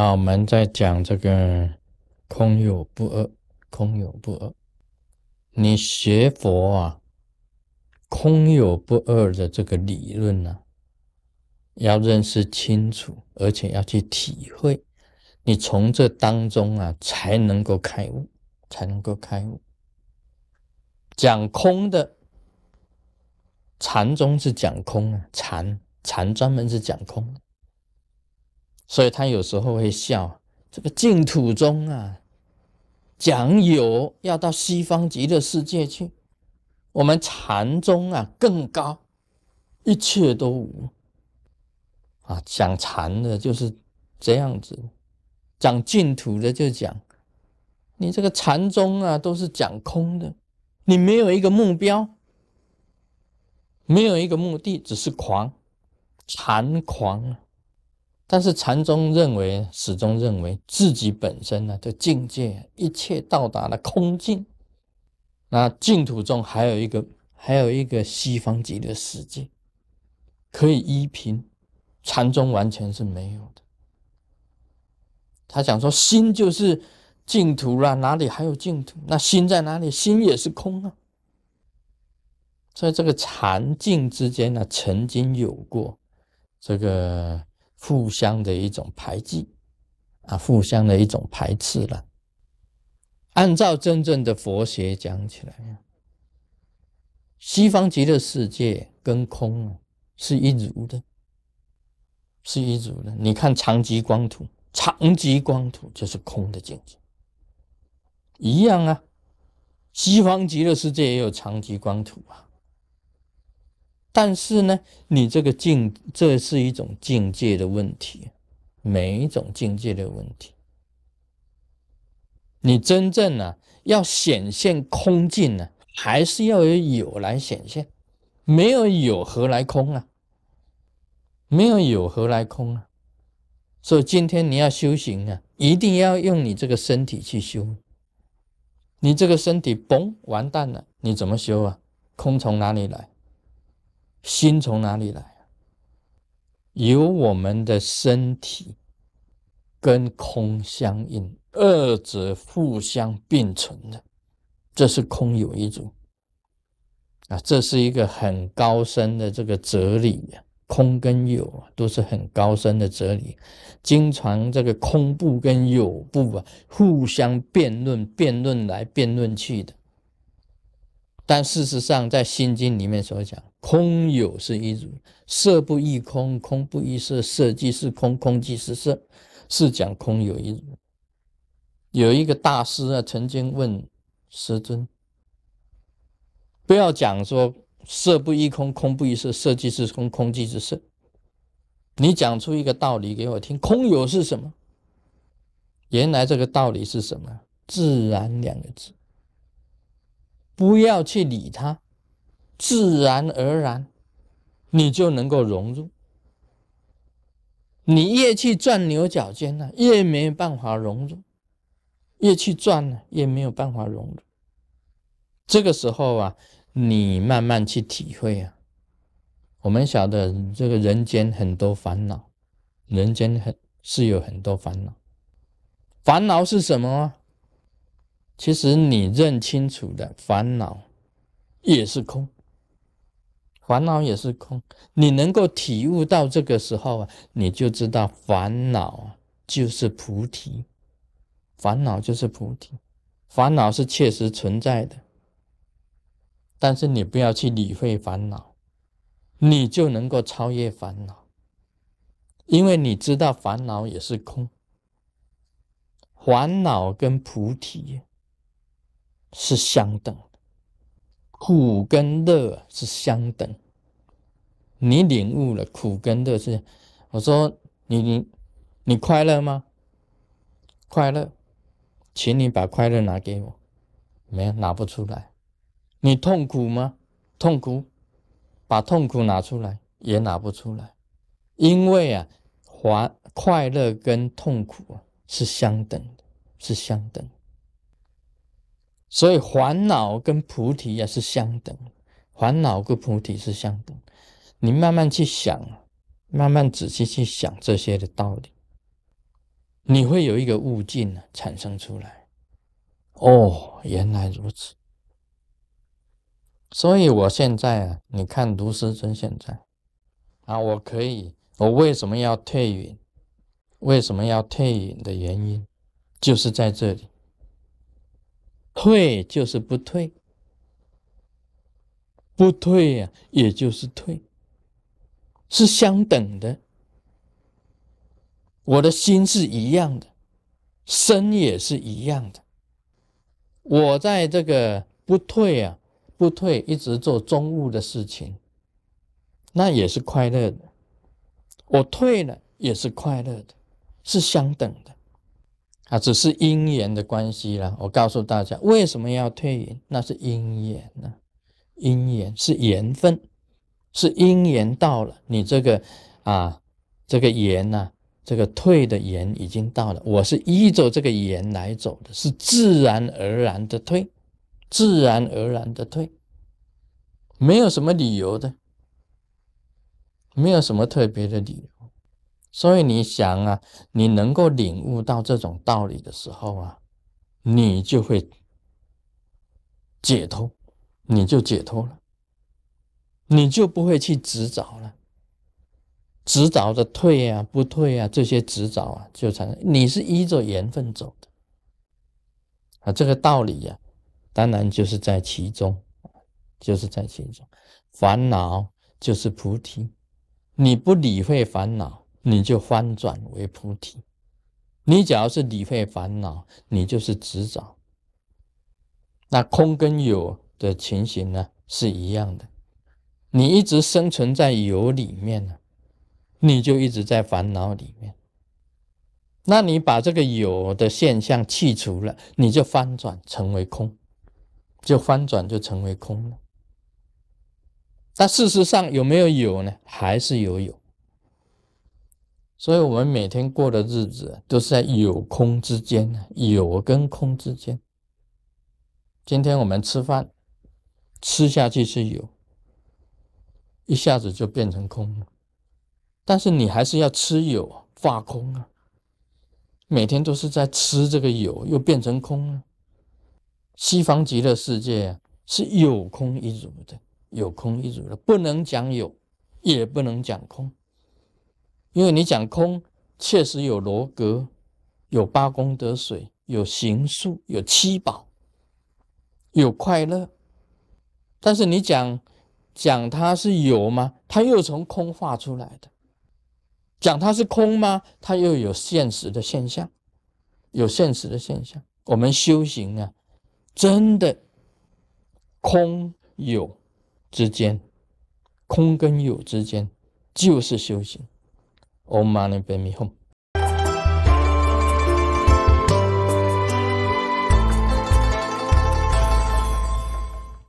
那我们在讲这个空有不二，空有不二。你学佛啊，空有不二的这个理论呢，要认识清楚，而且要去体会，你从这当中啊，才能够开悟，才能够开悟。讲空的禅宗是讲空啊，禅禅专门是讲空，所以他有时候会笑这个净土中啊。讲有要到西方极乐世界去，我们禅宗啊更高，一切都无啊。讲禅的就是这样子，讲净土的就讲你这个禅宗啊都是讲空的，你没有一个目标，没有一个目的，只是狂，禅狂啊。但是禅宗认为，始终认为自己本身呢的境界，一切到达了空境。那净土中还有一个，还有一个西方极乐世界可以依凭，禅宗完全是没有的。他讲说，心就是净土啦，哪里还有净土？那心在哪里？心也是空啊。在这个禅境之间呢，曾经有过这个。互相的一种排挤啊，互相的一种排斥了。按照真正的佛学讲起来，西方极乐世界跟空是一如的，是一如的。你看长极光土，长极光土就是空的境界，一样啊。西方极乐世界也有长极光土啊。但是呢，你这个境，这是一种境界的问题，每一种境界的问题。你真正呢要显现空境呢，还是要有有来显现，没有有何来空啊？没有有何来空啊？所以今天你要修行啊，一定要用你这个身体去修。你这个身体嘣完蛋了，你怎么修啊？空从哪里来？心从哪里来？由我们的身体跟空相应，二者互相并存的，这是空有一种啊！这是一个很高深的这个哲理呀。空跟有啊，都是很高深的哲理。经常这个空部跟有部啊，互相辩论，辩论来辩论去的。但事实上，在《心经》里面所讲，空有是一如，色不异空，空不异色，色即是空，空即是色，是讲空有一如。有一个大师啊，曾经问师尊：“不要讲说色不异空，空不异色，色即是空，空即是色。你讲出一个道理给我听，空有是什么？原来这个道理是什么？自然两个字。”不要去理它，自然而然，你就能够融入。你越去钻牛角尖呢，越没有办法融入；越去钻呢，越没有办法融入。这个时候啊，你慢慢去体会啊。我们晓得这个人间很多烦恼，人间很是有很多烦恼。烦恼是什么？其实你认清楚的烦恼也是空，烦恼也是空。你能够体悟到这个时候啊，你就知道烦恼就是菩提，烦恼就是菩提，烦恼是确实存在的。但是你不要去理会烦恼，你就能够超越烦恼，因为你知道烦恼也是空，烦恼跟菩提。是相等的，苦跟乐是相等。你领悟了苦跟乐是，我说你你你快乐吗？快乐，请你把快乐拿给我。没有，拿不出来。你痛苦吗？痛苦，把痛苦拿出来也拿不出来。因为啊，快快乐跟痛苦啊是相等的，是相等。所以烦恼跟菩提也是相等，烦恼跟菩提是相等。你慢慢去想，慢慢仔细去想这些的道理，你会有一个悟境呢产生出来。哦，原来如此。所以我现在啊，你看卢师尊现在啊，我可以，我为什么要退隐？为什么要退隐的原因，就是在这里。退就是不退，不退呀，也就是退，是相等的。我的心是一样的，身也是一样的。我在这个不退啊，不退，一直做中物的事情，那也是快乐的。我退了也是快乐的，是相等的啊，只是因缘的关系了。我告诉大家，为什么要退隐？那是因缘呢，因缘是缘分，是因缘到了，你这个啊，这个缘呐。这个退的缘已经到了，我是依着这个缘来走的，是自然而然的退，自然而然的退，没有什么理由的，没有什么特别的理由。所以你想啊，你能够领悟到这种道理的时候啊，你就会解脱，你就解脱了，你就不会去执着了。执着的退啊，不退啊，这些执着啊，就产生。你是依着缘分走的啊，这个道理呀，当然就是在其中，就是在其中。烦恼就是菩提，你不理会烦恼，你就翻转为菩提。你只要是理会烦恼，你就是执着。那空跟有的情形呢，是一样的。你一直生存在有里面呢。你就一直在烦恼里面，那你把这个有的现象去除了，你就翻转成为空，就翻转就成为空了。但事实上有没有有呢？还是有有。所以我们每天过的日子都是在有空之间，有跟空之间。今天我们吃饭，吃下去是有，一下子就变成空了。但是你还是要吃有化空啊，每天都是在吃这个有，又变成空了。西方极乐世界啊，是有空一如的，有空一如的，不能讲有，也不能讲空，因为你讲空，确实有罗格，有八功德水，有行术，有七宝，有快乐。但是你讲讲它是有吗？它又从空化出来的。讲它是空吗？它又有现实的现象，有现实的现象。我们修行啊，真的空有之间，空跟有之间就是修行。 엄마는 뱀이 홈.